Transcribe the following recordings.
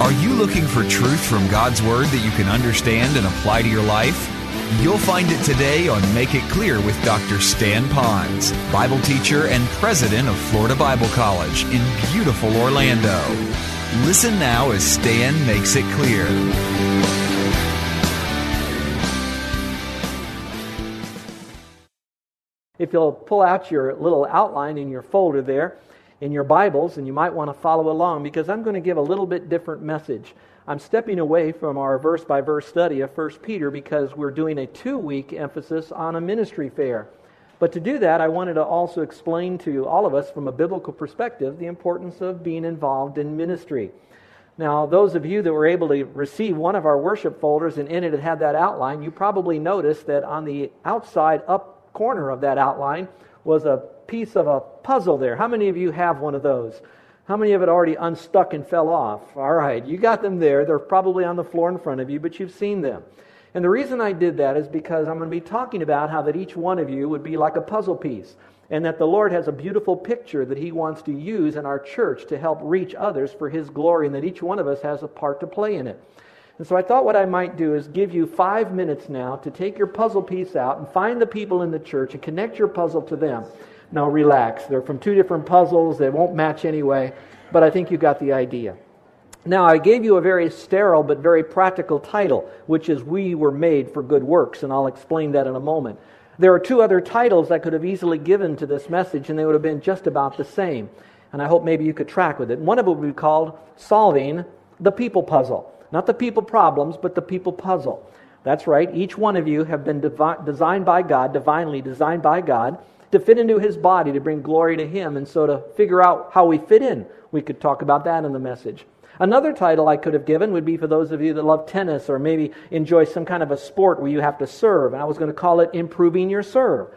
Are you looking for truth from God's Word that you can understand and apply to your life? You'll find it today on Make It Clear with Dr. Stan Ponz, Bible teacher and president of Florida Bible College in beautiful Orlando. Listen now as Stan makes it clear. If you'll pull out your little outline in your folder there, in your Bibles, and you might want to follow along because I'm going to give a little bit different message. I'm stepping away from our verse by verse study of 1 Peter because we're doing a two week emphasis on a ministry fair. But to do that, I wanted to also explain to all of us from a biblical perspective the importance of being involved in ministry. Now, those of you that were able to receive one of our worship folders and in it it had that outline, you probably noticed that on the outside up corner of that outline was a piece of a puzzle there. How many of you have one of those? How many of it already unstuck and fell off? All right, you got them there. They're probably on the floor in front of you, but you've seen them. And the reason I did that is because I'm going to be talking about how that each one of you would be like a puzzle piece, and that the Lord has a beautiful picture that He wants to use in our church to help reach others for His glory, and that each one of us has a part to play in it. And so I thought what I might do is give you five minutes now to take your puzzle piece out and find the people in the church and connect your puzzle to them. Now, relax. They're from two different puzzles. They won't match anyway, but I think you got the idea. Now, I gave you a very sterile but very practical title, which is We Were Made for Good Works, and I'll explain that in a moment. There are two other titles I could have easily given to this message, and they would have been just about the same. And I hope maybe you could track with it. One of them would be called Solving the People Puzzle. Not the people problems, but the people puzzle. That's right. Each one of you have been designed by God, divinely designed by God, to fit into his body, to bring glory to him, and so to figure out how we fit in. We could talk about that in the message. Another title I could have given would be for those of you that love tennis or maybe enjoy some kind of a sport where you have to serve. And I was going to call it Improving Your Serve.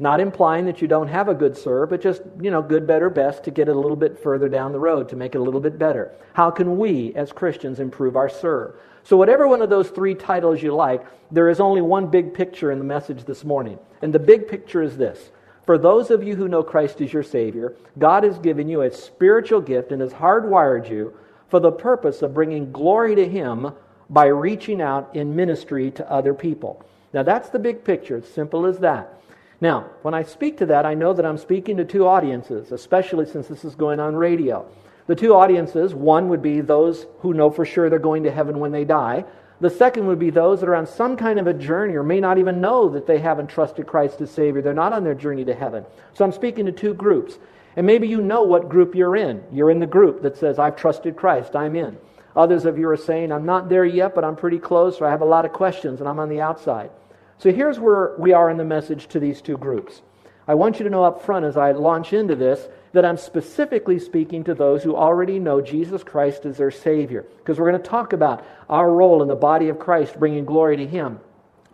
Not implying that you don't have a good serve, but just, you know, good, better, best to get it a little bit further down the road, to make it a little bit better. How can we, as Christians, improve our serve? So, whatever one of those three titles you like, there is only one big picture in the message this morning. And the big picture is this for those of you who know Christ as your Savior, God has given you a spiritual gift and has hardwired you for the purpose of bringing glory to Him by reaching out in ministry to other people. Now, that's the big picture. It's simple as that. Now, when I speak to that, I know that I'm speaking to two audiences, especially since this is going on radio. The two audiences one would be those who know for sure they're going to heaven when they die. The second would be those that are on some kind of a journey or may not even know that they haven't trusted Christ as Savior. They're not on their journey to heaven. So I'm speaking to two groups. And maybe you know what group you're in. You're in the group that says, I've trusted Christ, I'm in. Others of you are saying, I'm not there yet, but I'm pretty close, or I have a lot of questions and I'm on the outside. So here's where we are in the message to these two groups. I want you to know up front as I launch into this that I'm specifically speaking to those who already know Jesus Christ as their Savior, because we're going to talk about our role in the body of Christ, bringing glory to Him.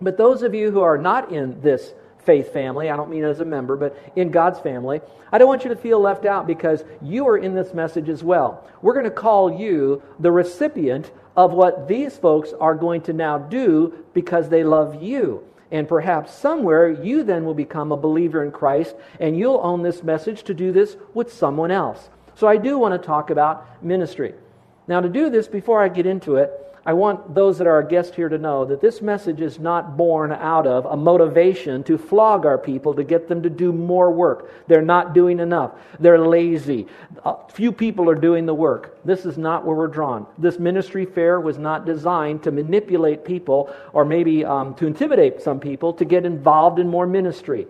But those of you who are not in this faith family, I don't mean as a member, but in God's family, I don't want you to feel left out because you are in this message as well. We're going to call you the recipient of what these folks are going to now do because they love you. And perhaps somewhere you then will become a believer in Christ and you'll own this message to do this with someone else. So I do want to talk about ministry. Now, to do this, before I get into it, I want those that are our guests here to know that this message is not born out of a motivation to flog our people to get them to do more work. They're not doing enough. They're lazy. Few people are doing the work. This is not where we're drawn. This ministry fair was not designed to manipulate people or maybe um, to intimidate some people to get involved in more ministry.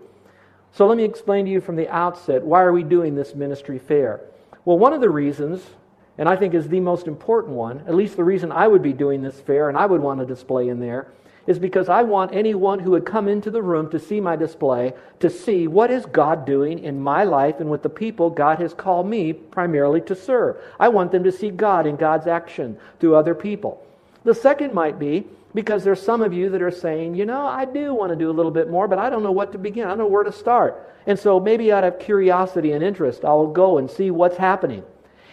So let me explain to you from the outset why are we doing this ministry fair? Well, one of the reasons and I think is the most important one, at least the reason I would be doing this fair and I would want to display in there, is because I want anyone who would come into the room to see my display to see what is God doing in my life and with the people God has called me primarily to serve. I want them to see God in God's action through other people. The second might be because there's some of you that are saying, you know, I do want to do a little bit more, but I don't know what to begin. I don't know where to start. And so maybe out of curiosity and interest, I'll go and see what's happening.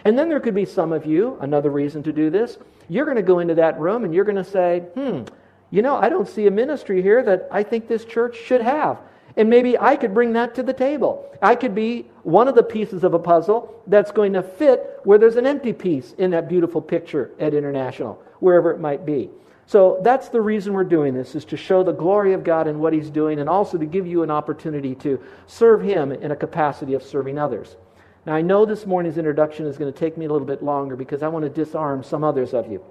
And then there could be some of you, another reason to do this, you're going to go into that room and you're going to say, hmm, you know, I don't see a ministry here that I think this church should have. And maybe I could bring that to the table. I could be one of the pieces of a puzzle that's going to fit where there's an empty piece in that beautiful picture at International, wherever it might be. So that's the reason we're doing this, is to show the glory of God and what He's doing, and also to give you an opportunity to serve Him in a capacity of serving others. Now, I know this morning's introduction is going to take me a little bit longer because I want to disarm some others of you.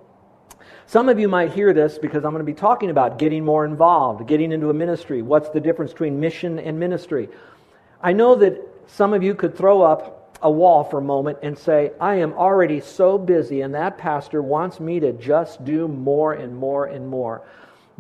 Some of you might hear this because I'm going to be talking about getting more involved, getting into a ministry. What's the difference between mission and ministry? I know that some of you could throw up a wall for a moment and say, I am already so busy, and that pastor wants me to just do more and more and more.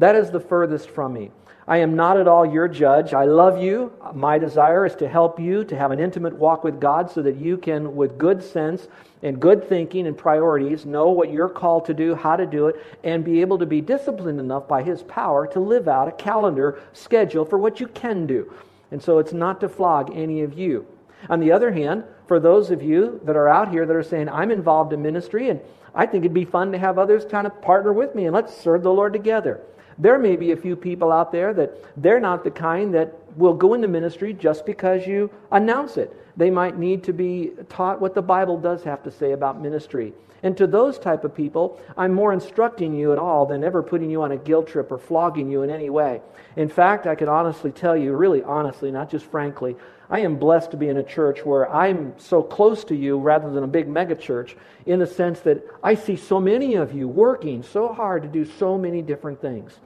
That is the furthest from me. I am not at all your judge. I love you. My desire is to help you to have an intimate walk with God so that you can, with good sense and good thinking and priorities, know what you're called to do, how to do it, and be able to be disciplined enough by His power to live out a calendar schedule for what you can do. And so it's not to flog any of you. On the other hand, for those of you that are out here that are saying, I'm involved in ministry and I think it'd be fun to have others kind of partner with me and let's serve the Lord together. There may be a few people out there that they're not the kind that will go into ministry just because you announce it. They might need to be taught what the Bible does have to say about ministry. And to those type of people, I'm more instructing you at all than ever putting you on a guilt trip or flogging you in any way. In fact, I can honestly tell you, really honestly, not just frankly, I am blessed to be in a church where I'm so close to you rather than a big megachurch in the sense that I see so many of you working so hard to do so many different things.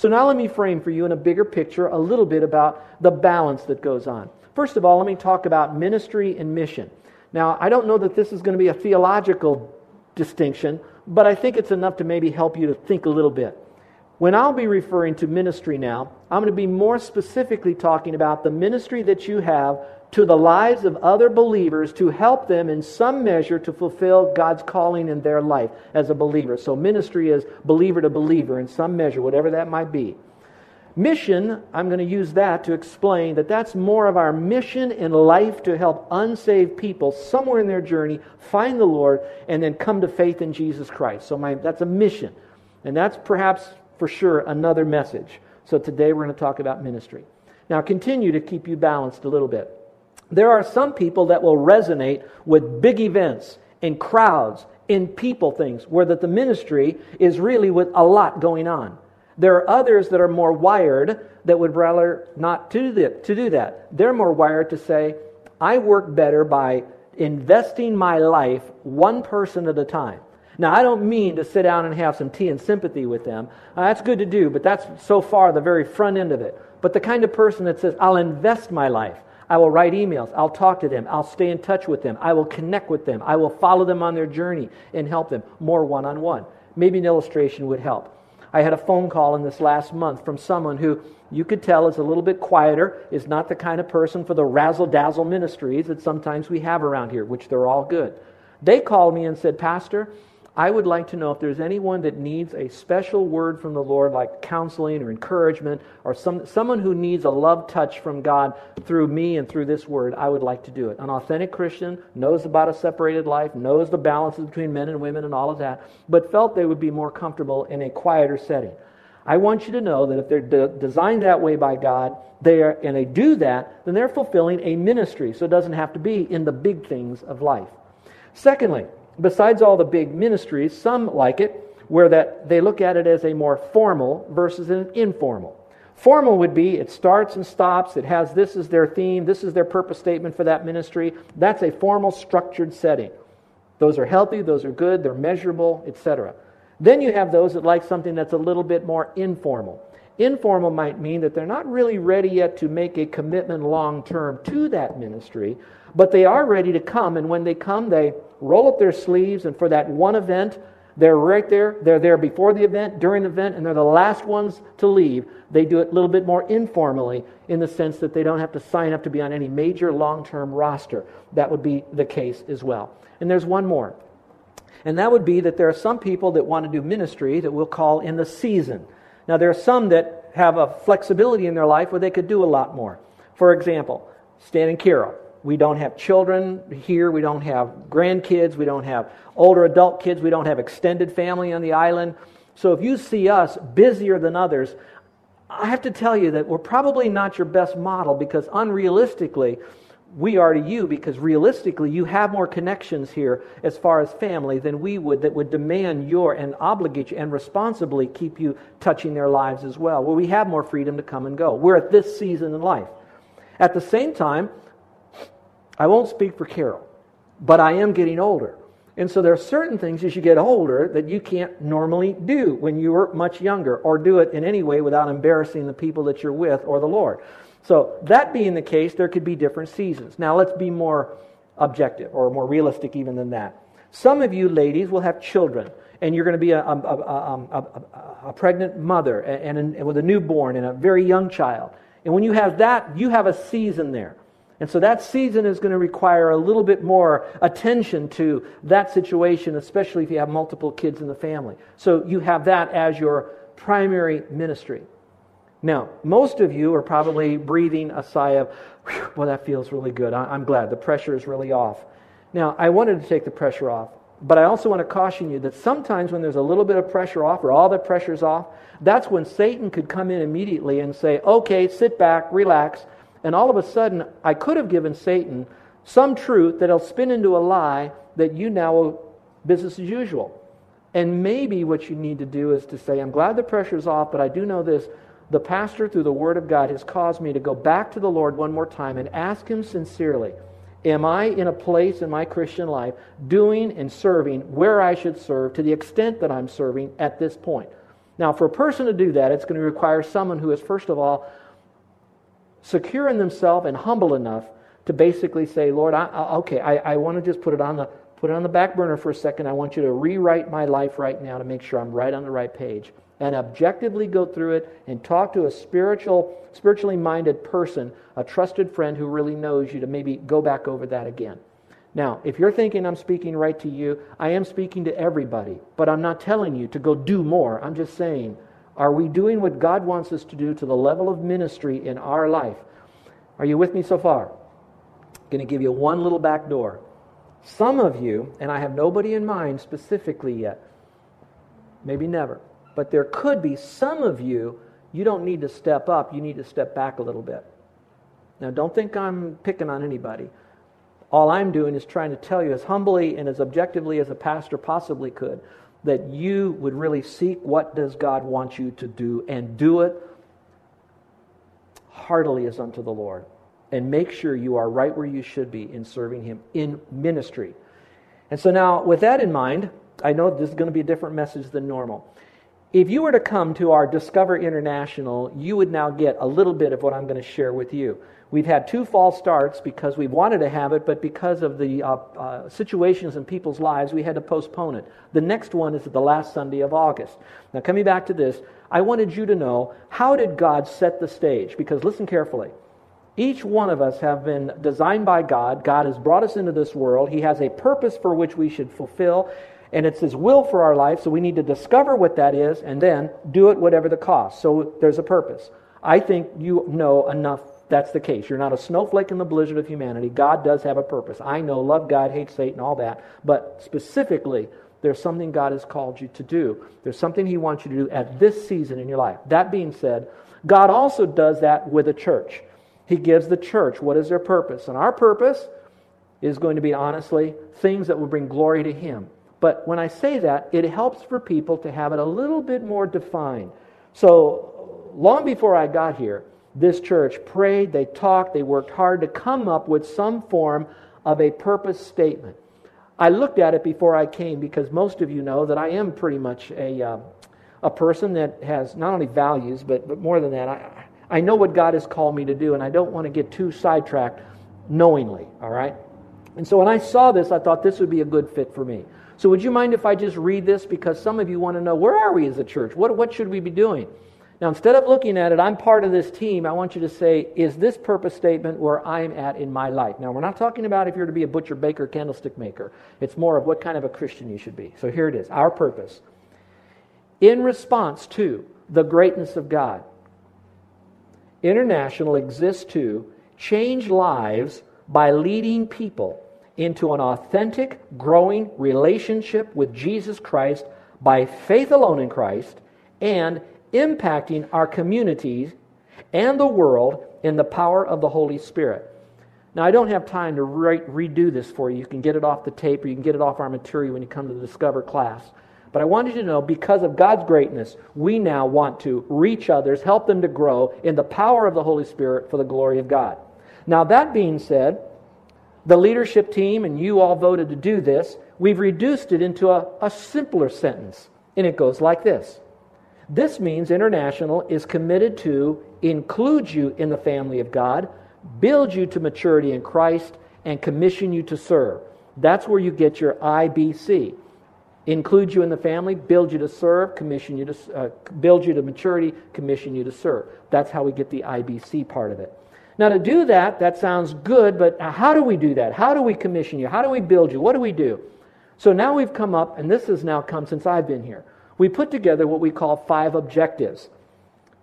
So now let me frame for you in a bigger picture a little bit about the balance that goes on. First of all, let me talk about ministry and mission. Now, I don't know that this is going to be a theological distinction, but I think it's enough to maybe help you to think a little bit. When I'll be referring to ministry now, I'm going to be more specifically talking about the ministry that you have to the lives of other believers to help them in some measure to fulfill God's calling in their life as a believer. So, ministry is believer to believer in some measure, whatever that might be. Mission, I'm going to use that to explain that that's more of our mission in life to help unsaved people somewhere in their journey find the Lord and then come to faith in Jesus Christ. So, my, that's a mission. And that's perhaps for sure another message. So, today we're going to talk about ministry. Now, continue to keep you balanced a little bit. There are some people that will resonate with big events and crowds and people things, where that the ministry is really with a lot going on. There are others that are more wired that would rather not to do that. To do that. They're more wired to say, I work better by investing my life one person at a time. Now, I don't mean to sit down and have some tea and sympathy with them. Uh, that's good to do, but that's so far the very front end of it. But the kind of person that says, I'll invest my life. I will write emails. I'll talk to them. I'll stay in touch with them. I will connect with them. I will follow them on their journey and help them more one on one. Maybe an illustration would help. I had a phone call in this last month from someone who you could tell is a little bit quieter, is not the kind of person for the razzle dazzle ministries that sometimes we have around here, which they're all good. They called me and said, Pastor, I would like to know if there's anyone that needs a special word from the Lord, like counseling or encouragement, or some, someone who needs a love touch from God through me and through this word, I would like to do it. An authentic Christian knows about a separated life, knows the balances between men and women and all of that, but felt they would be more comfortable in a quieter setting. I want you to know that if they're de- designed that way by God, they are, and they do that, then they're fulfilling a ministry. So it doesn't have to be in the big things of life. Secondly, besides all the big ministries, some like it where that they look at it as a more formal versus an informal. Formal would be it starts and stops, it has this as their theme, this is their purpose statement for that ministry. That's a formal, structured setting. Those are healthy, those are good, they're measurable, etc. Then you have those that like something that's a little bit more informal. Informal might mean that they're not really ready yet to make a commitment long term to that ministry, but they are ready to come. And when they come, they roll up their sleeves, and for that one event, They're right there. They're there before the event, during the event, and they're the last ones to leave. They do it a little bit more informally in the sense that they don't have to sign up to be on any major long term roster. That would be the case as well. And there's one more. And that would be that there are some people that want to do ministry that we'll call in the season. Now, there are some that have a flexibility in their life where they could do a lot more. For example, Stan and Carol. We don't have children here. We don't have grandkids. We don't have older adult kids. We don't have extended family on the island. So if you see us busier than others, I have to tell you that we're probably not your best model because unrealistically, we are to you because realistically you have more connections here as far as family than we would that would demand your and obligate you and responsibly keep you touching their lives as well where we have more freedom to come and go we're at this season in life at the same time I won't speak for Carol, but I am getting older. And so there are certain things as you get older that you can't normally do when you were much younger or do it in any way without embarrassing the people that you're with or the Lord. So, that being the case, there could be different seasons. Now, let's be more objective or more realistic even than that. Some of you ladies will have children, and you're going to be a, a, a, a pregnant mother and, and, and with a newborn and a very young child. And when you have that, you have a season there. And so that season is going to require a little bit more attention to that situation, especially if you have multiple kids in the family. So you have that as your primary ministry. Now, most of you are probably breathing a sigh of, well, that feels really good. I'm glad. The pressure is really off. Now, I wanted to take the pressure off, but I also want to caution you that sometimes when there's a little bit of pressure off or all the pressure's off, that's when Satan could come in immediately and say, okay, sit back, relax. And all of a sudden, I could have given Satan some truth that'll spin into a lie that you now business as usual. And maybe what you need to do is to say, I'm glad the pressure's off, but I do know this. The pastor, through the Word of God, has caused me to go back to the Lord one more time and ask Him sincerely Am I in a place in my Christian life doing and serving where I should serve to the extent that I'm serving at this point? Now, for a person to do that, it's going to require someone who is, first of all, secure in themselves and humble enough to basically say, Lord, I, I, okay, I, I want to just put it on the put it on the back burner for a second. I want you to rewrite my life right now to make sure I'm right on the right page. And objectively go through it and talk to a spiritual, spiritually minded person, a trusted friend who really knows you to maybe go back over that again. Now, if you're thinking I'm speaking right to you, I am speaking to everybody, but I'm not telling you to go do more. I'm just saying are we doing what God wants us to do to the level of ministry in our life? Are you with me so far? I'm going to give you one little back door. Some of you, and I have nobody in mind specifically yet, maybe never, but there could be some of you, you don't need to step up, you need to step back a little bit. Now, don't think I'm picking on anybody. All I'm doing is trying to tell you as humbly and as objectively as a pastor possibly could that you would really seek what does God want you to do and do it heartily as unto the Lord. And make sure you are right where you should be in serving Him in ministry. And so now, with that in mind, I know this is going to be a different message than normal. If you were to come to our Discover International, you would now get a little bit of what I'm going to share with you. We've had two false starts because we wanted to have it, but because of the uh, uh, situations in people's lives, we had to postpone it. The next one is the last Sunday of August. Now, coming back to this, I wanted you to know how did God set the stage? Because listen carefully. Each one of us have been designed by God. God has brought us into this world. He has a purpose for which we should fulfill, and it's His will for our life, so we need to discover what that is and then do it whatever the cost. So there's a purpose. I think you know enough that's the case. You're not a snowflake in the blizzard of humanity. God does have a purpose. I know, love God, hate Satan, all that. But specifically, there's something God has called you to do. There's something He wants you to do at this season in your life. That being said, God also does that with a church. He gives the church what is their purpose. And our purpose is going to be, honestly, things that will bring glory to Him. But when I say that, it helps for people to have it a little bit more defined. So, long before I got here, this church prayed, they talked, they worked hard to come up with some form of a purpose statement. I looked at it before I came because most of you know that I am pretty much a, uh, a person that has not only values, but, but more than that, I, I know what God has called me to do, and I don't want to get too sidetracked knowingly, all right? And so when I saw this, I thought this would be a good fit for me. So would you mind if I just read this? Because some of you want to know where are we as a church? What, what should we be doing? Now, instead of looking at it, I'm part of this team. I want you to say, is this purpose statement where I'm at in my life? Now, we're not talking about if you're to be a butcher, baker, candlestick maker. It's more of what kind of a Christian you should be. So here it is our purpose. In response to the greatness of God, International exists to change lives by leading people into an authentic, growing relationship with Jesus Christ by faith alone in Christ and impacting our communities and the world in the power of the Holy Spirit. Now, I don't have time to re- redo this for you. You can get it off the tape or you can get it off our material when you come to the Discover class. But I wanted you to know because of God's greatness, we now want to reach others, help them to grow in the power of the Holy Spirit for the glory of God. Now, that being said, the leadership team and you all voted to do this. We've reduced it into a, a simpler sentence, and it goes like this This means International is committed to include you in the family of God, build you to maturity in Christ, and commission you to serve. That's where you get your IBC include you in the family, build you to serve, commission you to uh, build you to maturity, commission you to serve. That's how we get the IBC part of it. Now, to do that, that sounds good, but how do we do that? How do we commission you? How do we build you? What do we do? So now we've come up, and this has now come since I've been here. We put together what we call five objectives.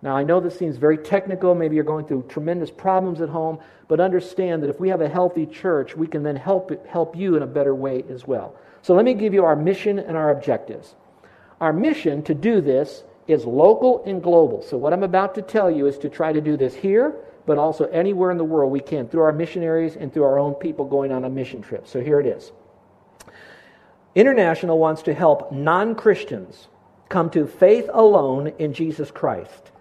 Now, I know this seems very technical. Maybe you're going through tremendous problems at home, but understand that if we have a healthy church, we can then help, help you in a better way as well. So let me give you our mission and our objectives. Our mission to do this is local and global. So what I'm about to tell you is to try to do this here, but also anywhere in the world we can through our missionaries and through our own people going on a mission trip. So here it is. International wants to help non Christians come to faith alone in Jesus Christ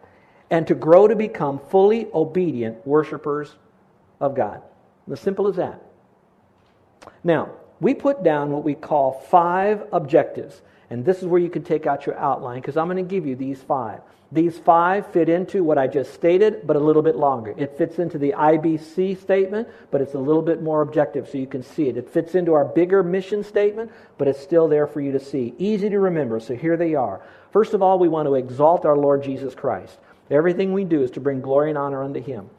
and to grow to become fully obedient worshipers of God. As simple as that. Now, we put down what we call five objectives. And this is where you can take out your outline because I'm going to give you these five. These five fit into what I just stated, but a little bit longer. It fits into the IBC statement, but it's a little bit more objective so you can see it. It fits into our bigger mission statement, but it's still there for you to see. Easy to remember, so here they are. First of all, we want to exalt our Lord Jesus Christ. Everything we do is to bring glory and honor unto Him.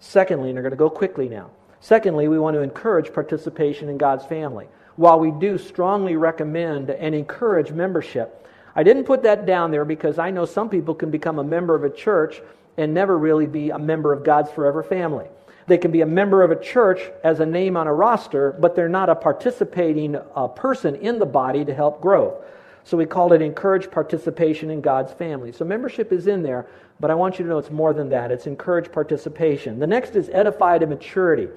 Secondly, and we're going to go quickly now. Secondly, we want to encourage participation in God's family. While we do strongly recommend and encourage membership, I didn't put that down there because I know some people can become a member of a church and never really be a member of God's forever family. They can be a member of a church as a name on a roster, but they're not a participating uh, person in the body to help growth. So we called it encourage participation in God's family. So membership is in there, but I want you to know it's more than that. It's encourage participation. The next is edify to maturity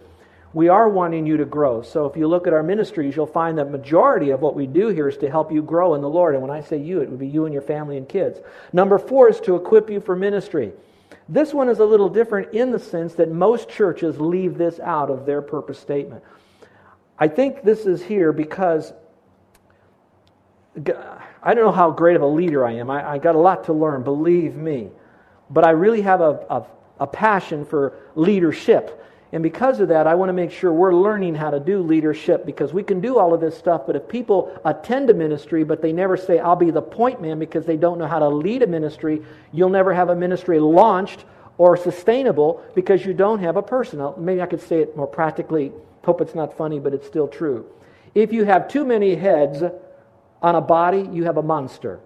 we are wanting you to grow. So if you look at our ministries, you'll find that majority of what we do here is to help you grow in the Lord. And when I say you, it would be you and your family and kids. Number four is to equip you for ministry. This one is a little different in the sense that most churches leave this out of their purpose statement. I think this is here because I don't know how great of a leader I am. I, I got a lot to learn, believe me. But I really have a, a, a passion for leadership. And because of that, I want to make sure we're learning how to do leadership because we can do all of this stuff. But if people attend a ministry, but they never say, I'll be the point man because they don't know how to lead a ministry, you'll never have a ministry launched or sustainable because you don't have a person. Maybe I could say it more practically. Hope it's not funny, but it's still true. If you have too many heads on a body, you have a monster.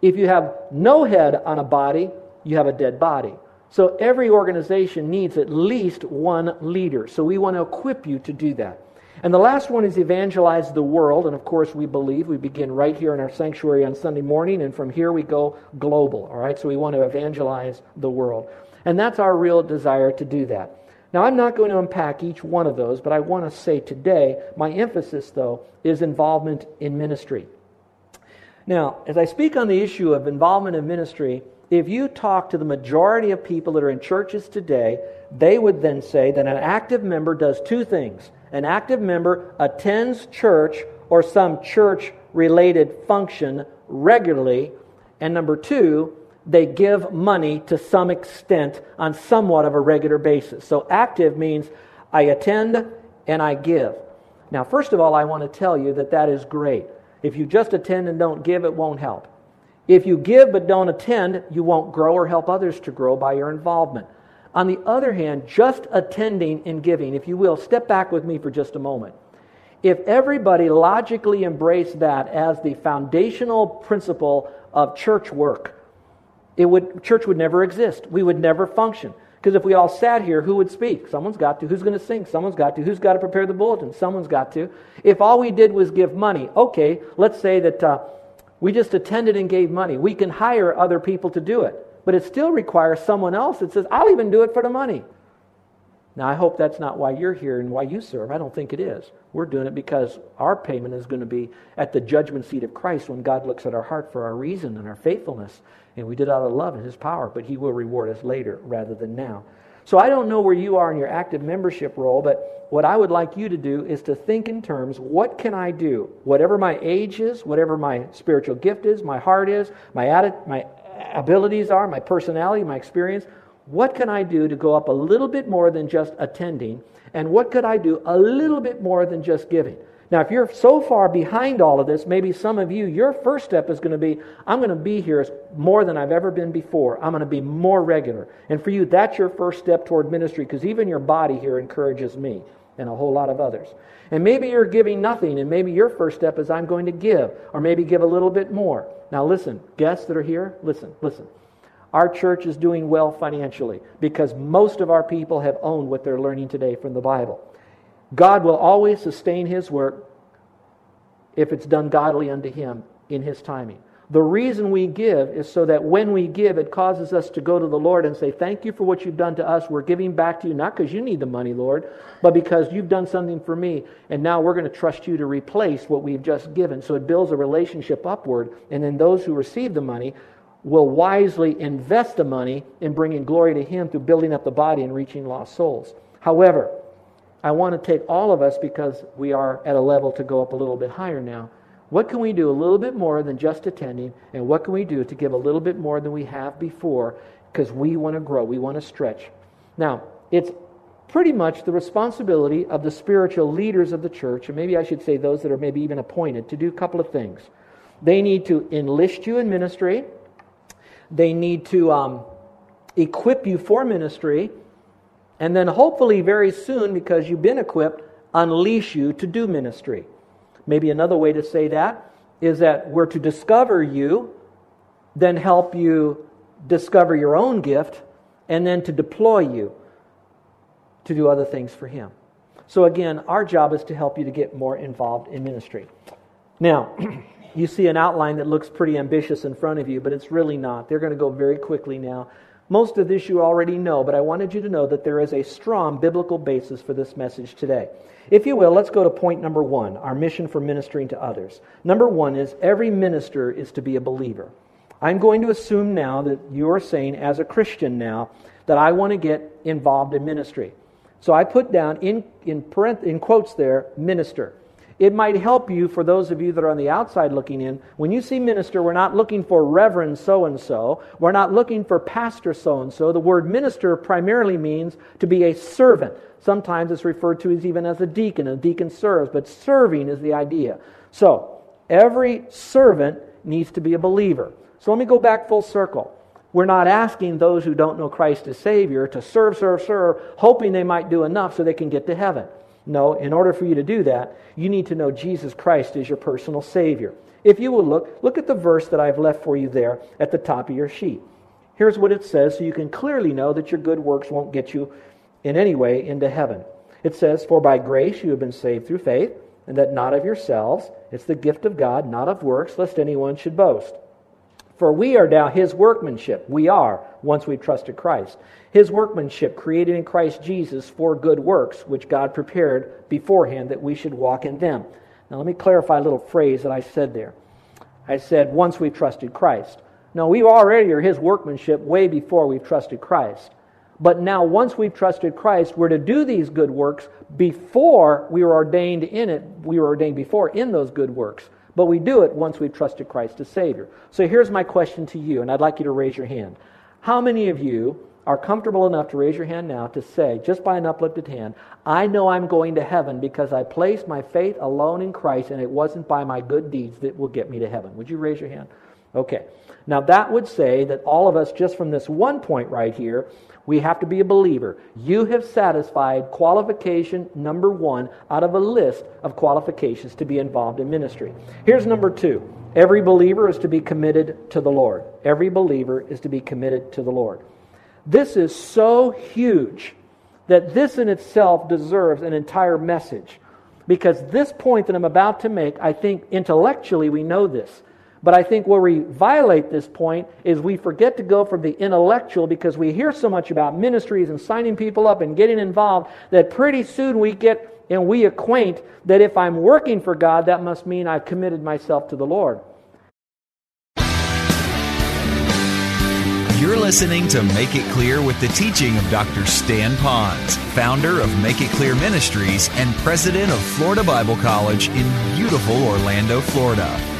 If you have no head on a body, you have a dead body. So every organization needs at least one leader. So we want to equip you to do that. And the last one is evangelize the world. And of course, we believe we begin right here in our sanctuary on Sunday morning, and from here we go global. All right, so we want to evangelize the world. And that's our real desire to do that. Now, I'm not going to unpack each one of those, but I want to say today, my emphasis, though, is involvement in ministry. Now, as I speak on the issue of involvement in ministry, if you talk to the majority of people that are in churches today, they would then say that an active member does two things. An active member attends church or some church related function regularly. And number two, they give money to some extent on somewhat of a regular basis. So active means I attend and I give. Now, first of all, I want to tell you that that is great. If you just attend and don't give, it won't help. If you give but don't attend, you won't grow or help others to grow by your involvement. On the other hand, just attending and giving, if you will, step back with me for just a moment. If everybody logically embraced that as the foundational principle of church work, it would, church would never exist. We would never function. Because if we all sat here, who would speak? Someone's got to. Who's going to sing? Someone's got to. Who's got to prepare the bulletin? Someone's got to. If all we did was give money, okay, let's say that uh, we just attended and gave money. We can hire other people to do it. But it still requires someone else that says, I'll even do it for the money. Now, I hope that's not why you're here and why you serve. I don't think it is. We're doing it because our payment is going to be at the judgment seat of Christ when God looks at our heart for our reason and our faithfulness. And we did out of love and His power, but He will reward us later rather than now. So I don't know where you are in your active membership role, but what I would like you to do is to think in terms what can I do? Whatever my age is, whatever my spiritual gift is, my heart is, my, my abilities are, my personality, my experience, what can I do to go up a little bit more than just attending? And what could I do a little bit more than just giving? Now, if you're so far behind all of this, maybe some of you, your first step is going to be I'm going to be here more than I've ever been before. I'm going to be more regular. And for you, that's your first step toward ministry because even your body here encourages me and a whole lot of others. And maybe you're giving nothing, and maybe your first step is I'm going to give, or maybe give a little bit more. Now, listen, guests that are here, listen, listen. Our church is doing well financially because most of our people have owned what they're learning today from the Bible. God will always sustain His work if it's done godly unto Him in His timing. The reason we give is so that when we give, it causes us to go to the Lord and say, Thank you for what you've done to us. We're giving back to you, not because you need the money, Lord, but because you've done something for me. And now we're going to trust you to replace what we've just given. So it builds a relationship upward. And then those who receive the money will wisely invest the money in bringing glory to Him through building up the body and reaching lost souls. However, I want to take all of us because we are at a level to go up a little bit higher now. What can we do a little bit more than just attending? And what can we do to give a little bit more than we have before? Because we want to grow, we want to stretch. Now, it's pretty much the responsibility of the spiritual leaders of the church, and maybe I should say those that are maybe even appointed, to do a couple of things. They need to enlist you in ministry. They need to um, equip you for ministry. And then, hopefully, very soon, because you've been equipped, unleash you to do ministry. Maybe another way to say that is that we're to discover you, then help you discover your own gift, and then to deploy you to do other things for Him. So, again, our job is to help you to get more involved in ministry. Now, you see an outline that looks pretty ambitious in front of you, but it's really not. They're going to go very quickly now. Most of this you already know, but I wanted you to know that there is a strong biblical basis for this message today. If you will, let's go to point number one our mission for ministering to others. Number one is every minister is to be a believer. I'm going to assume now that you are saying, as a Christian now, that I want to get involved in ministry. So I put down in, in, in quotes there, minister. It might help you for those of you that are on the outside looking in. When you see minister, we're not looking for Reverend so and so. We're not looking for Pastor so and so. The word minister primarily means to be a servant. Sometimes it's referred to as even as a deacon. A deacon serves, but serving is the idea. So, every servant needs to be a believer. So let me go back full circle. We're not asking those who don't know Christ as Savior to serve, serve, serve, hoping they might do enough so they can get to heaven. No, in order for you to do that, you need to know Jesus Christ is your personal Savior. If you will look, look at the verse that I've left for you there at the top of your sheet. Here's what it says so you can clearly know that your good works won't get you in any way into heaven. It says, For by grace you have been saved through faith, and that not of yourselves. It's the gift of God, not of works, lest anyone should boast. For we are now his workmanship. We are, once we've trusted Christ. His workmanship, created in Christ Jesus for good works, which God prepared beforehand that we should walk in them. Now, let me clarify a little phrase that I said there. I said, once we've trusted Christ. No, we already are his workmanship way before we've trusted Christ. But now, once we've trusted Christ, we're to do these good works before we were ordained in it. We were ordained before in those good works. But we do it once we've trusted Christ as Savior. So here's my question to you, and I'd like you to raise your hand. How many of you are comfortable enough to raise your hand now to say, just by an uplifted hand, I know I'm going to heaven because I placed my faith alone in Christ and it wasn't by my good deeds that will get me to heaven? Would you raise your hand? Okay. Now that would say that all of us, just from this one point right here, we have to be a believer. You have satisfied qualification number one out of a list of qualifications to be involved in ministry. Here's number two every believer is to be committed to the Lord. Every believer is to be committed to the Lord. This is so huge that this in itself deserves an entire message. Because this point that I'm about to make, I think intellectually we know this. But I think where we violate this point is we forget to go from the intellectual because we hear so much about ministries and signing people up and getting involved that pretty soon we get and we acquaint that if I'm working for God, that must mean I've committed myself to the Lord. You're listening to Make It Clear with the teaching of Dr. Stan Ponz, founder of Make It Clear Ministries and president of Florida Bible College in beautiful Orlando, Florida.